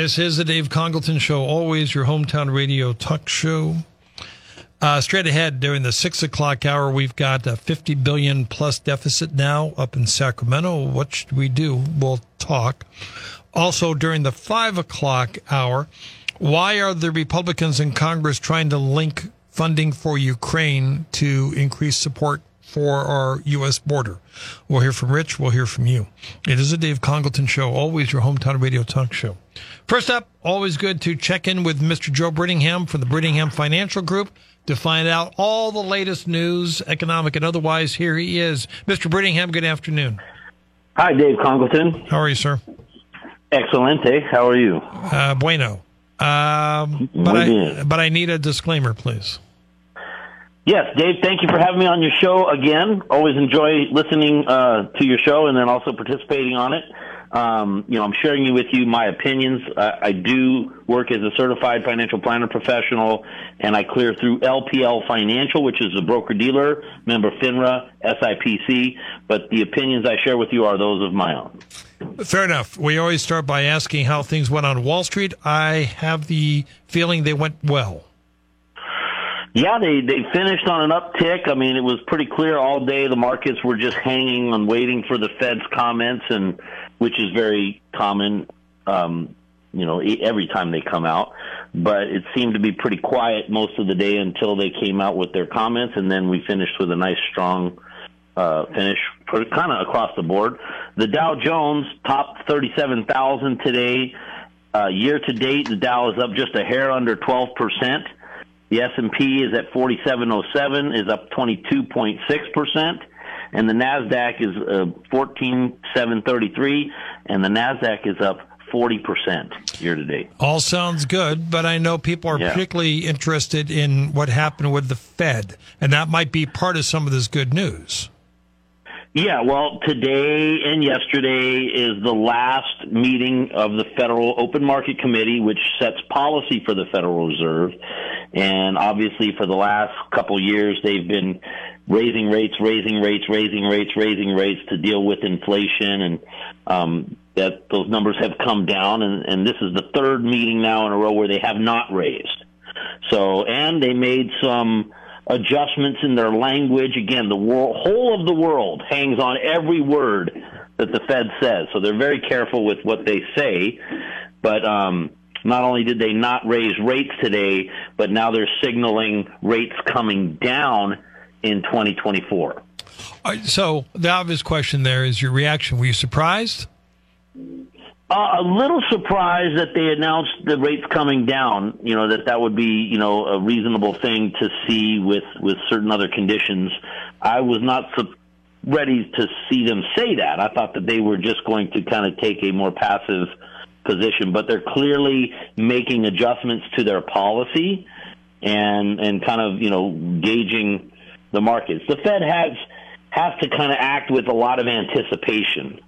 This is the Dave Congalton Show, always your hometown radio talk show. Uh, straight ahead during the six o'clock hour, we've got a 50 billion plus deficit now up in Sacramento. What should we do? We'll talk. Also, during the five o'clock hour, why are the Republicans in Congress trying to link funding for Ukraine to increase support for our U.S. border? We'll hear from Rich. We'll hear from you. It is a Dave Congalton show, always your hometown radio talk show. First up, always good to check in with Mr. Joe Brittingham from the Brittingham Financial Group to find out all the latest news, economic and otherwise. Here he is. Mr. Brittingham, good afternoon. Hi, Dave Congalton. How are you, sir? Excelente. How are you? Uh, bueno. Um, but, I, but I need a disclaimer, please. Yes, Dave, thank you for having me on your show again. Always enjoy listening uh, to your show and then also participating on it. Um, you know, I'm sharing with you my opinions. Uh, I do work as a certified financial planner professional, and I clear through LPL Financial, which is a broker dealer, member FINRA, SIPC. But the opinions I share with you are those of my own. Fair enough. We always start by asking how things went on Wall Street. I have the feeling they went well. Yeah, they they finished on an uptick. I mean, it was pretty clear all day the markets were just hanging and waiting for the Fed's comments, and which is very common, um, you know, every time they come out. But it seemed to be pretty quiet most of the day until they came out with their comments, and then we finished with a nice strong uh, finish, kind of across the board. The Dow Jones top thirty-seven thousand today. Uh, year to date, the Dow is up just a hair under twelve percent. The S&P is at 4707, is up 22.6%, and the Nasdaq is uh, 14733, and the Nasdaq is up 40% year to date. All sounds good, but I know people are yeah. particularly interested in what happened with the Fed, and that might be part of some of this good news. Yeah, well, today and yesterday is the last meeting of the Federal Open Market Committee, which sets policy for the Federal Reserve. And obviously, for the last couple years, they've been raising rates, raising rates, raising rates, raising rates to deal with inflation, and um, that those numbers have come down. And, and this is the third meeting now in a row where they have not raised. So, and they made some adjustments in their language. Again, the world, whole of the world hangs on every word that the Fed says. So they're very careful with what they say. But um, not only did they not raise rates today, but now they're signaling rates coming down in 2024. so the obvious question there is your reaction. Were you surprised? Uh, a little surprised that they announced the rates coming down. You know that that would be you know a reasonable thing to see with with certain other conditions. I was not su- ready to see them say that. I thought that they were just going to kind of take a more passive position, but they're clearly making adjustments to their policy and and kind of you know gauging the markets. The Fed has has to kind of act with a lot of anticipation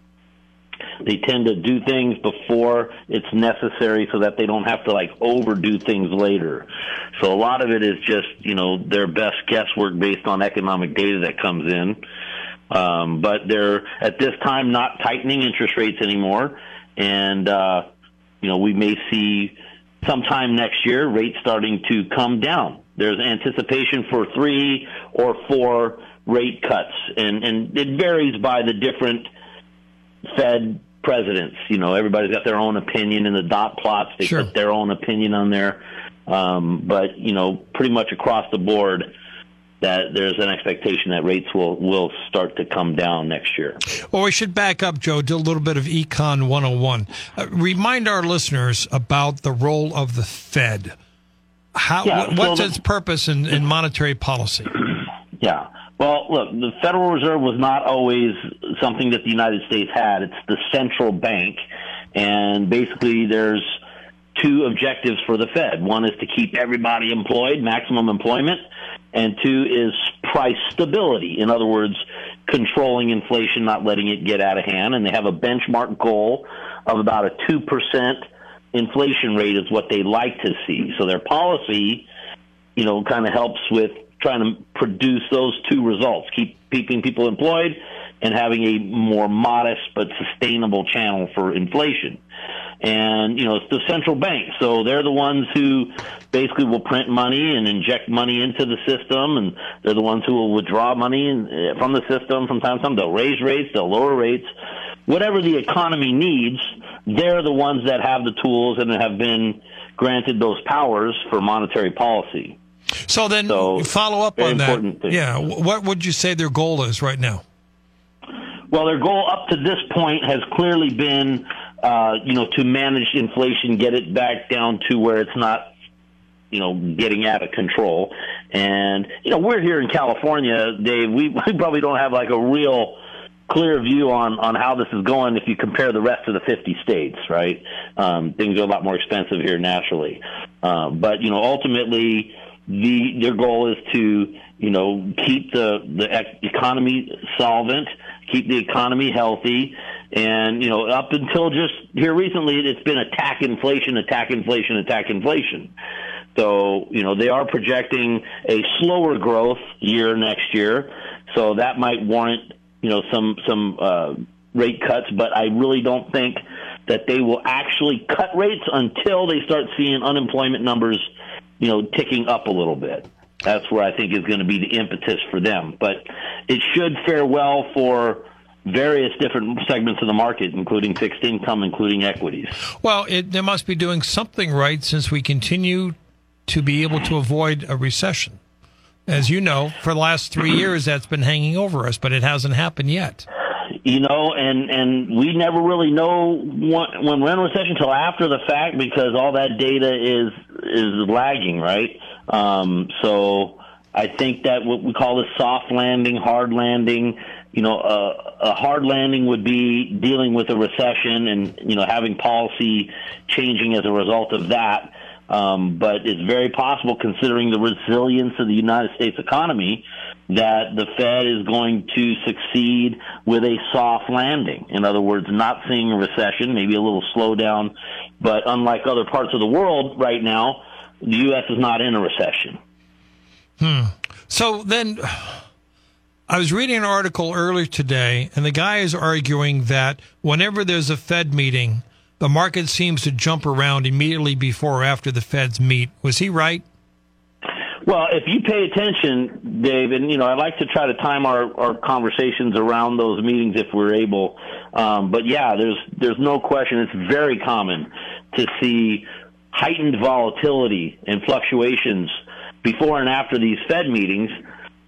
they tend to do things before it's necessary so that they don't have to like overdo things later. So a lot of it is just, you know, their best guesswork based on economic data that comes in. Um, but they're at this time not tightening interest rates anymore. And, uh, you know, we may see sometime next year rates starting to come down. There's anticipation for three or four rate cuts and, and it varies by the different Fed presidents. You know, everybody's got their own opinion in the dot plots. They sure. put their own opinion on there. Um, but you know, pretty much across the board, that there's an expectation that rates will will start to come down next year. Well, we should back up, Joe. Do a little bit of Econ 101. Uh, remind our listeners about the role of the Fed. How, yeah, what's so the, its purpose in, in monetary policy? Yeah. Well, look, the Federal Reserve was not always something that the United States had. It's the central bank. And basically, there's two objectives for the Fed. One is to keep everybody employed, maximum employment, and two is price stability. In other words, controlling inflation, not letting it get out of hand. And they have a benchmark goal of about a 2% inflation rate is what they like to see. So their policy, you know, kind of helps with trying to produce those two results, keep keeping people employed and having a more modest but sustainable channel for inflation. And, you know, it's the central bank. So they're the ones who basically will print money and inject money into the system. And they're the ones who will withdraw money uh, from the system from time to time. They'll raise rates, they'll lower rates. Whatever the economy needs, they're the ones that have the tools and have been granted those powers for monetary policy. So then, so, follow up on that. Thing. Yeah, what would you say their goal is right now? Well, their goal up to this point has clearly been, uh, you know, to manage inflation, get it back down to where it's not, you know, getting out of control. And you know, we're here in California, Dave. We, we probably don't have like a real clear view on on how this is going if you compare the rest of the 50 states, right? Um, things are a lot more expensive here naturally, uh, but you know, ultimately the their goal is to you know keep the the economy solvent, keep the economy healthy, and you know up until just here recently, it's been attack inflation, attack inflation, attack inflation. So you know they are projecting a slower growth year next year, so that might warrant you know some some uh, rate cuts, but I really don't think that they will actually cut rates until they start seeing unemployment numbers you know, ticking up a little bit. That's where I think is going to be the impetus for them. But it should fare well for various different segments of the market, including fixed income, including equities. Well, it, they must be doing something right since we continue to be able to avoid a recession. As you know, for the last three years, that's been hanging over us, but it hasn't happened yet you know, and and we never really know when, when we're in a recession until after the fact because all that data is is lagging, right? Um, so I think that what we call a soft landing, hard landing. You know, uh, a hard landing would be dealing with a recession and you know having policy changing as a result of that. Um, but it's very possible, considering the resilience of the United States economy, that the Fed is going to succeed with a soft landing. In other words, not seeing a recession, maybe a little slowdown, but unlike other parts of the world right now, the U.S. is not in a recession. Hmm. So then, I was reading an article earlier today, and the guy is arguing that whenever there's a Fed meeting, the market seems to jump around immediately before or after the Feds meet. Was he right? Well, if you pay attention, Dave, and you know, I like to try to time our, our conversations around those meetings if we're able. Um, but yeah, there's there's no question. It's very common to see heightened volatility and fluctuations before and after these Fed meetings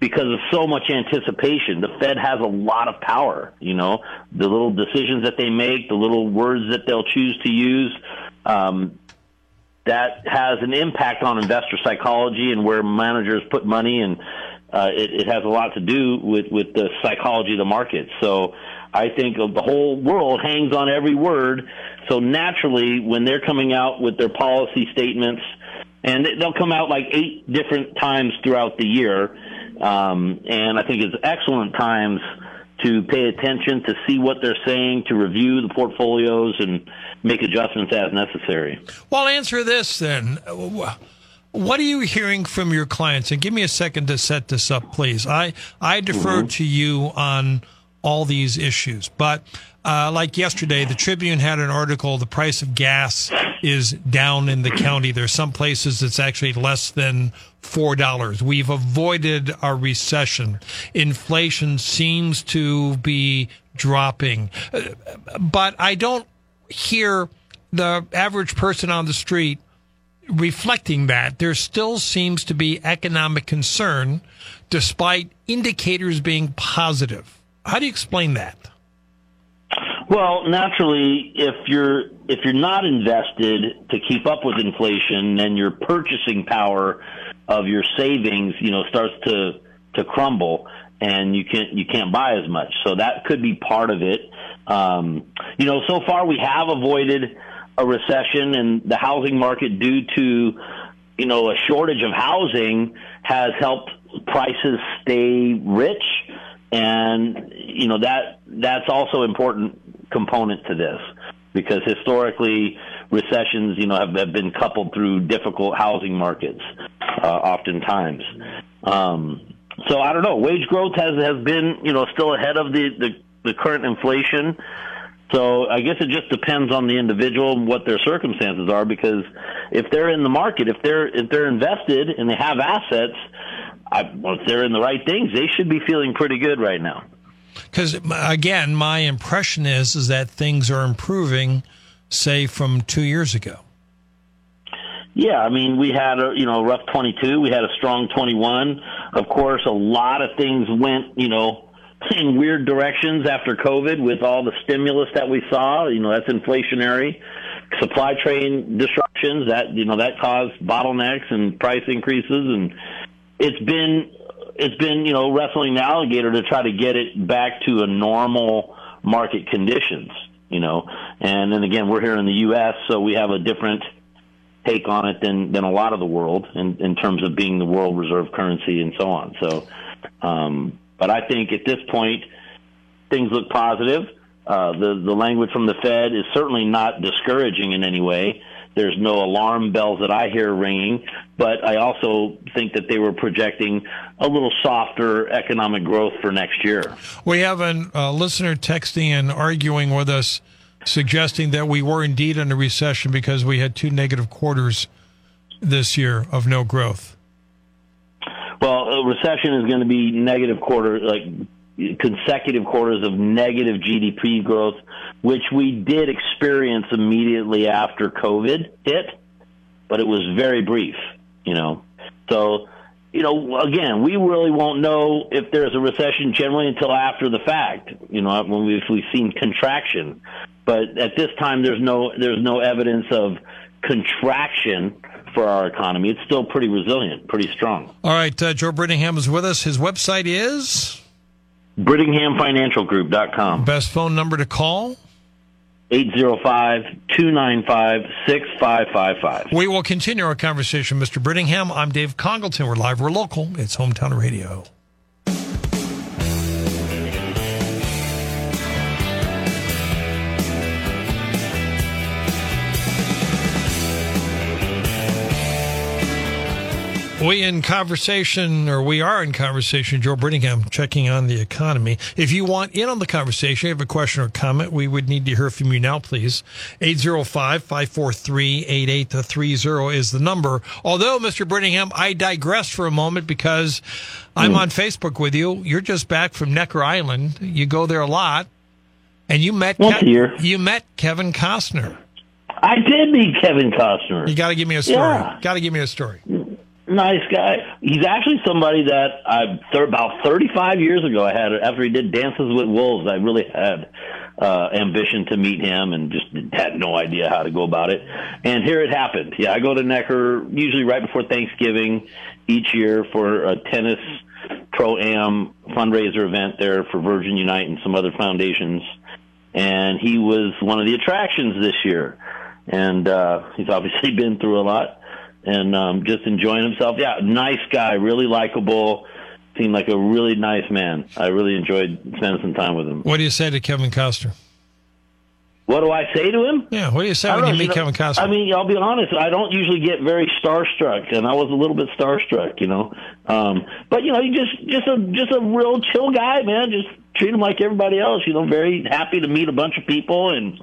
because of so much anticipation. The Fed has a lot of power. You know, the little decisions that they make, the little words that they'll choose to use. Um, that has an impact on investor psychology and where managers put money, and uh, it, it has a lot to do with with the psychology of the market. So I think of the whole world hangs on every word. So naturally, when they're coming out with their policy statements, and they'll come out like eight different times throughout the year, um, and I think it's excellent times to pay attention, to see what they're saying, to review the portfolios, and make adjustments as necessary. Well, answer this then. What are you hearing from your clients? And give me a second to set this up, please. I, I defer mm-hmm. to you on all these issues, but uh, like yesterday, the Tribune had an article. The price of gas is down in the county. There's some places it's actually less than four dollars. We've avoided a recession. Inflation seems to be dropping, but I don't hear the average person on the street reflecting that. There still seems to be economic concern, despite indicators being positive. How do you explain that? Well, naturally, if you're if you're not invested to keep up with inflation, then your purchasing power of your savings, you know, starts to to crumble. and you can't you can't buy as much. So that could be part of it. Um, you know, so far we have avoided a recession, and the housing market, due to you know a shortage of housing, has helped prices stay rich, and you know that that's also important component to this because historically recessions, you know, have, have been coupled through difficult housing markets, uh, oftentimes. Um, so I don't know. Wage growth has has been, you know, still ahead of the the, the current inflation. So I guess it just depends on the individual and what their circumstances are. Because if they're in the market, if they're if they're invested and they have assets, I, well, if they're in the right things, they should be feeling pretty good right now. Because again, my impression is is that things are improving, say from two years ago. Yeah, I mean, we had a you know rough 22. We had a strong 21. Of course, a lot of things went you know in weird directions after COVID with all the stimulus that we saw. You know, that's inflationary. Supply chain disruptions that you know that caused bottlenecks and price increases, and it's been it's been you know wrestling the alligator to try to get it back to a normal market conditions. You know, and then again, we're here in the U.S., so we have a different take on it than than a lot of the world in in terms of being the world reserve currency and so on. So, um, but I think at this point things look positive. Uh, the the language from the Fed is certainly not discouraging in any way. There's no alarm bells that I hear ringing, but I also think that they were projecting a little softer economic growth for next year. We have a uh, listener texting and arguing with us suggesting that we were indeed in a recession because we had two negative quarters this year of no growth. Well, a recession is going to be negative quarter, like consecutive quarters of negative GDP growth, which we did experience immediately after COVID hit, but it was very brief, you know. So, you know, again, we really won't know if there's a recession generally until after the fact, you know, when we've, we've seen contraction. But at this time, there's no there's no evidence of contraction for our economy. It's still pretty resilient, pretty strong. All right, uh, Joe Brittingham is with us. His website is BrittinghamFinancialGroup.com. Best phone number to call? 805-295-6555. We will continue our conversation, Mr. Brittingham. I'm Dave Congalton. We're live, we're local. It's Hometown Radio. We in conversation, or we are in conversation, Joe Brittingham checking on the economy. If you want in on the conversation, you have a question or comment, we would need to hear from you now, please. 805-543-8830 is the number. Although, Mr. Brittingham, I digress for a moment because I'm mm. on Facebook with you. You're just back from Necker Island. You go there a lot. And you met Once Ke- year. you met Kevin Costner. I did meet Kevin Costner. You got to give me a story. Yeah. Got to give me a story nice guy. He's actually somebody that I th- about 35 years ago I had after he did Dances with Wolves. I really had uh, ambition to meet him and just had no idea how to go about it. And here it happened. Yeah, I go to Necker usually right before Thanksgiving each year for a tennis pro am fundraiser event there for Virgin Unite and some other foundations. And he was one of the attractions this year. And uh, he's obviously been through a lot and um, just enjoying himself. Yeah, nice guy, really likable. Seemed like a really nice man. I really enjoyed spending some time with him. What do you say to Kevin Costner? What do I say to him? Yeah, what do you say when know, you meet Kevin Costner? I mean, I'll be honest. I don't usually get very starstruck, and I was a little bit starstruck, you know. Um, but you know, he just just a just a real chill guy, man. Just treat him like everybody else. You know, very happy to meet a bunch of people, and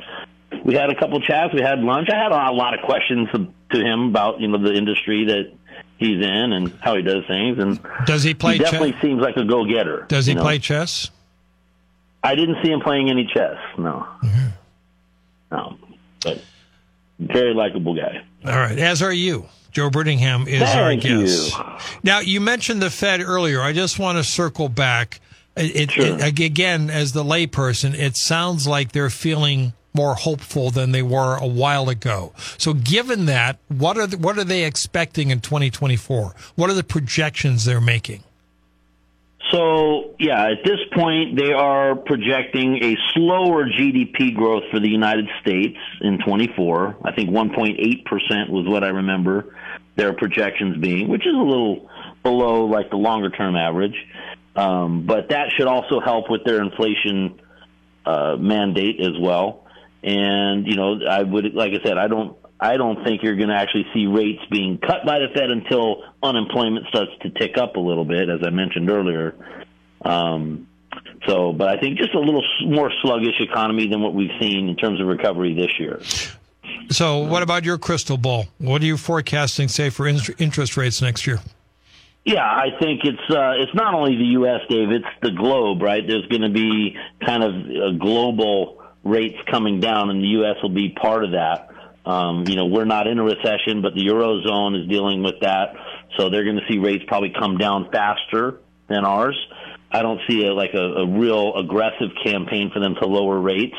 we had a couple chats. We had lunch. I had a lot of questions to him about you know the industry that he's in and how he does things. And does he play? He definitely chess? seems like a go getter. Does he know? play chess? I didn't see him playing any chess. No, no, but very likable guy. All right, as are you. Joe Brittingham is Thank our guest. You. Now, you mentioned the Fed earlier. I just want to circle back. It, sure. it, again, as the layperson, it sounds like they're feeling more hopeful than they were a while ago. So given that, what are the, what are they expecting in 2024? What are the projections they're making? So, yeah, at this point, they are projecting a slower GDP growth for the United States in 24. I think 1.8% was what I remember their projections being, which is a little below like the longer term average. Um, but that should also help with their inflation uh, mandate as well. And you know, I would, like I said, I don't, I don't think you're going to actually see rates being cut by the Fed until unemployment starts to tick up a little bit, as I mentioned earlier. Um, so, but I think just a little more sluggish economy than what we've seen in terms of recovery this year. So, what about your crystal ball? What are you forecasting, say, for interest rates next year? Yeah, I think it's uh, it's not only the U.S., Dave. It's the globe, right? There's going to be kind of a global rates coming down, and the U.S. will be part of that. Um, you know, we're not in a recession, but the eurozone is dealing with that, so they're going to see rates probably come down faster than ours. I don't see a, like a, a real aggressive campaign for them to lower rates,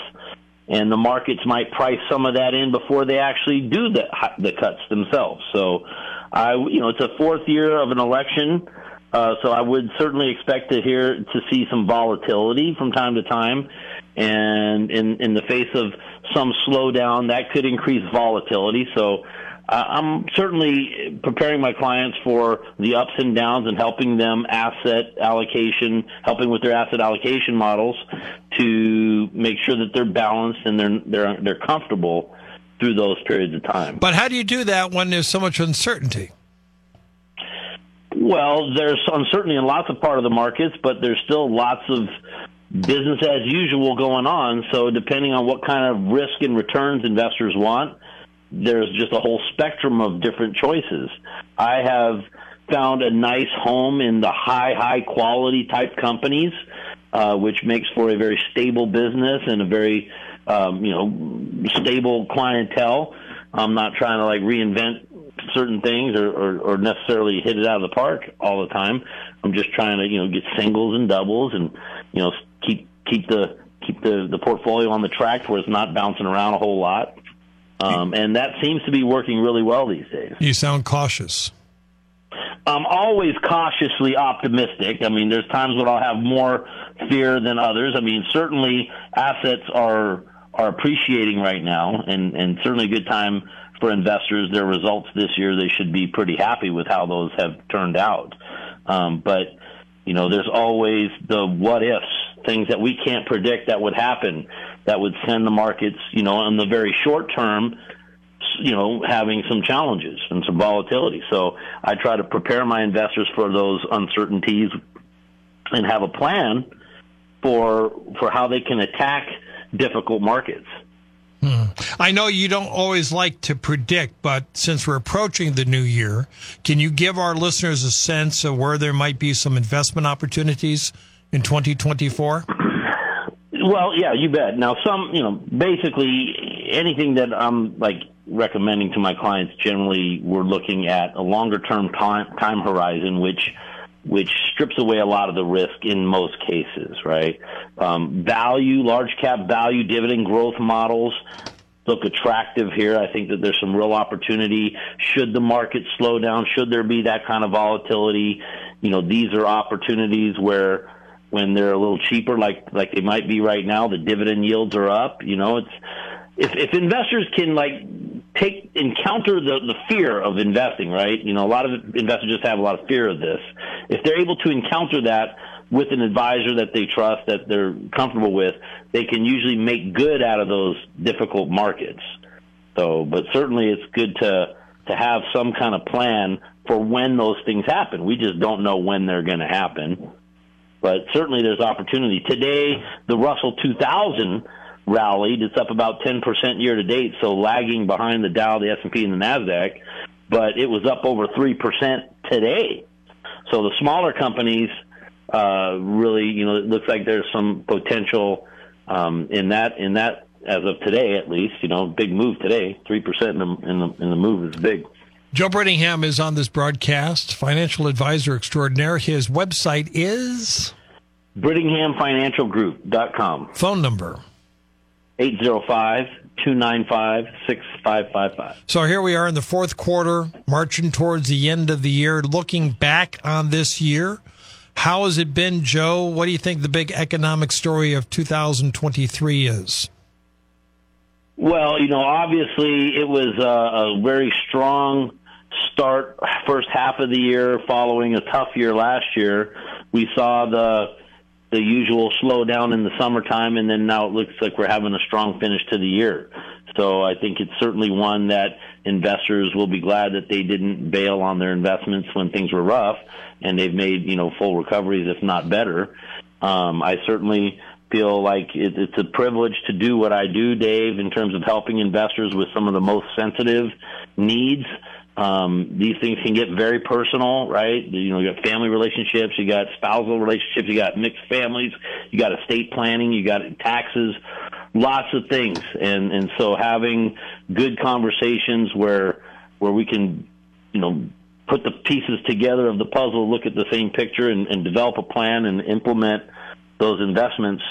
and the markets might price some of that in before they actually do the the cuts themselves. So, I you know, it's a fourth year of an election. Uh, so I would certainly expect to hear to see some volatility from time to time, and in in the face of some slowdown, that could increase volatility. So uh, I'm certainly preparing my clients for the ups and downs and helping them asset allocation, helping with their asset allocation models to make sure that they're balanced and they're they're they're comfortable through those periods of time. But how do you do that when there's so much uncertainty? Well, there's uncertainty in lots of part of the markets, but there's still lots of business as usual going on. So depending on what kind of risk and returns investors want, there's just a whole spectrum of different choices. I have found a nice home in the high, high quality type companies, uh, which makes for a very stable business and a very, um, you know, stable clientele. I'm not trying to like reinvent certain things or, or, or necessarily hit it out of the park all the time. I'm just trying to, you know, get singles and doubles and, you know, keep keep the keep the the portfolio on the track where it's not bouncing around a whole lot. Um, and that seems to be working really well these days. You sound cautious. I'm always cautiously optimistic. I mean, there's times when I'll have more fear than others. I mean, certainly assets are are appreciating right now, and and certainly a good time for investors. Their results this year, they should be pretty happy with how those have turned out. Um, but you know, there's always the what ifs, things that we can't predict that would happen that would send the markets, you know, in the very short term, you know, having some challenges and some volatility. So I try to prepare my investors for those uncertainties and have a plan for for how they can attack difficult markets. Hmm. I know you don't always like to predict, but since we're approaching the new year, can you give our listeners a sense of where there might be some investment opportunities in 2024? Well, yeah, you bet. Now, some, you know, basically anything that I'm like recommending to my clients generally, we're looking at a longer term time, time horizon, which which strips away a lot of the risk in most cases, right? Um, value, large cap value, dividend growth models look attractive here. I think that there's some real opportunity. Should the market slow down, should there be that kind of volatility, you know, these are opportunities where when they're a little cheaper, like like they might be right now, the dividend yields are up. You know, it's if if investors can like take encounter the the fear of investing, right? You know, a lot of investors just have a lot of fear of this. If they're able to encounter that with an advisor that they trust, that they're comfortable with, they can usually make good out of those difficult markets. So, but certainly it's good to to have some kind of plan for when those things happen. We just don't know when they're going to happen. But certainly there's opportunity. Today, the Russell 2000 rallied. It's up about 10% year to date, so lagging behind the Dow, the S&P, and the Nasdaq. But it was up over 3% today. So the smaller companies uh, really, you know, it looks like there's some potential um, in that in that as of today at least. You know, big move today. Three percent in the, in the in the move is big. Joe Brittingham is on this broadcast, financial advisor extraordinaire. His website is BrittinghamFinancialGroup.com. Phone number 805 295 6555. So here we are in the fourth quarter, marching towards the end of the year, looking back on this year. How has it been, Joe? What do you think the big economic story of 2023 is? Well, you know, obviously it was a, a very strong start first half of the year following a tough year last year. We saw the the usual slowdown in the summertime, and then now it looks like we're having a strong finish to the year. So I think it's certainly one that investors will be glad that they didn't bail on their investments when things were rough, and they've made you know full recoveries, if not better. Um, I certainly feel like it, it's a privilege to do what I do, Dave, in terms of helping investors with some of the most sensitive needs. Um, these things can get very personal, right? You know, you got family relationships, you got spousal relationships, you got mixed families, you got estate planning, you got taxes, lots of things. And, and so having good conversations where, where we can, you know, put the pieces together of the puzzle, look at the same picture and, and develop a plan and implement those investments,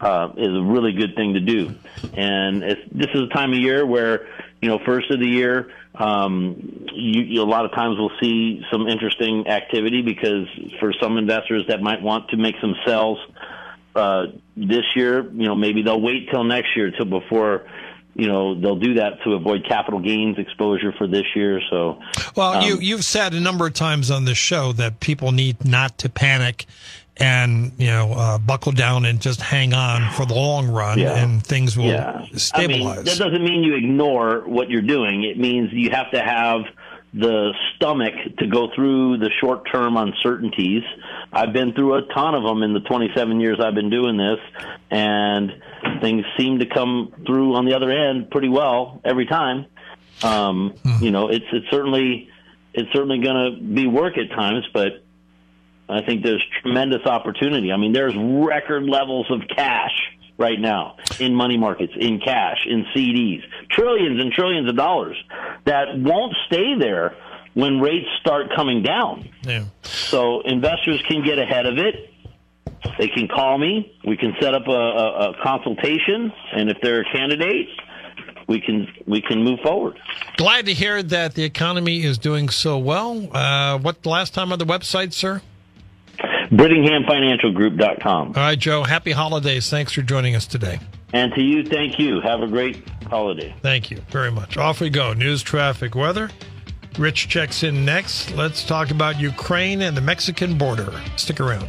uh, is a really good thing to do. And this is a time of year where, you know, first of the year, um, you, you, a lot of times we'll see some interesting activity because for some investors that might want to make some sales uh, this year, you know, maybe they'll wait till next year till before you know they'll do that to avoid capital gains exposure for this year. So, well, um, you you've said a number of times on this show that people need not to panic and you know uh, buckle down and just hang on for the long run, yeah. and things will yeah. stabilize. I mean, that doesn't mean you ignore what you're doing. It means you have to have the stomach to go through the short term uncertainties. I've been through a ton of them in the 27 years I've been doing this, and things seem to come through on the other end pretty well every time. Um, hmm. You know, it's it's certainly it's certainly going to be work at times, but I think there's tremendous opportunity. I mean, there's record levels of cash right now in money markets, in cash, in CDs, trillions and trillions of dollars that won't stay there when rates start coming down. Yeah. So investors can get ahead of it. They can call me. We can set up a, a, a consultation, and if they're a candidate, we can we can move forward. Glad to hear that the economy is doing so well. Uh, what last time on the website, sir? BrittinghamFinancialGroup.com. All right, Joe. Happy holidays. Thanks for joining us today. And to you, thank you. Have a great holiday. Thank you very much. Off we go. News, traffic, weather. Rich checks in next. Let's talk about Ukraine and the Mexican border. Stick around.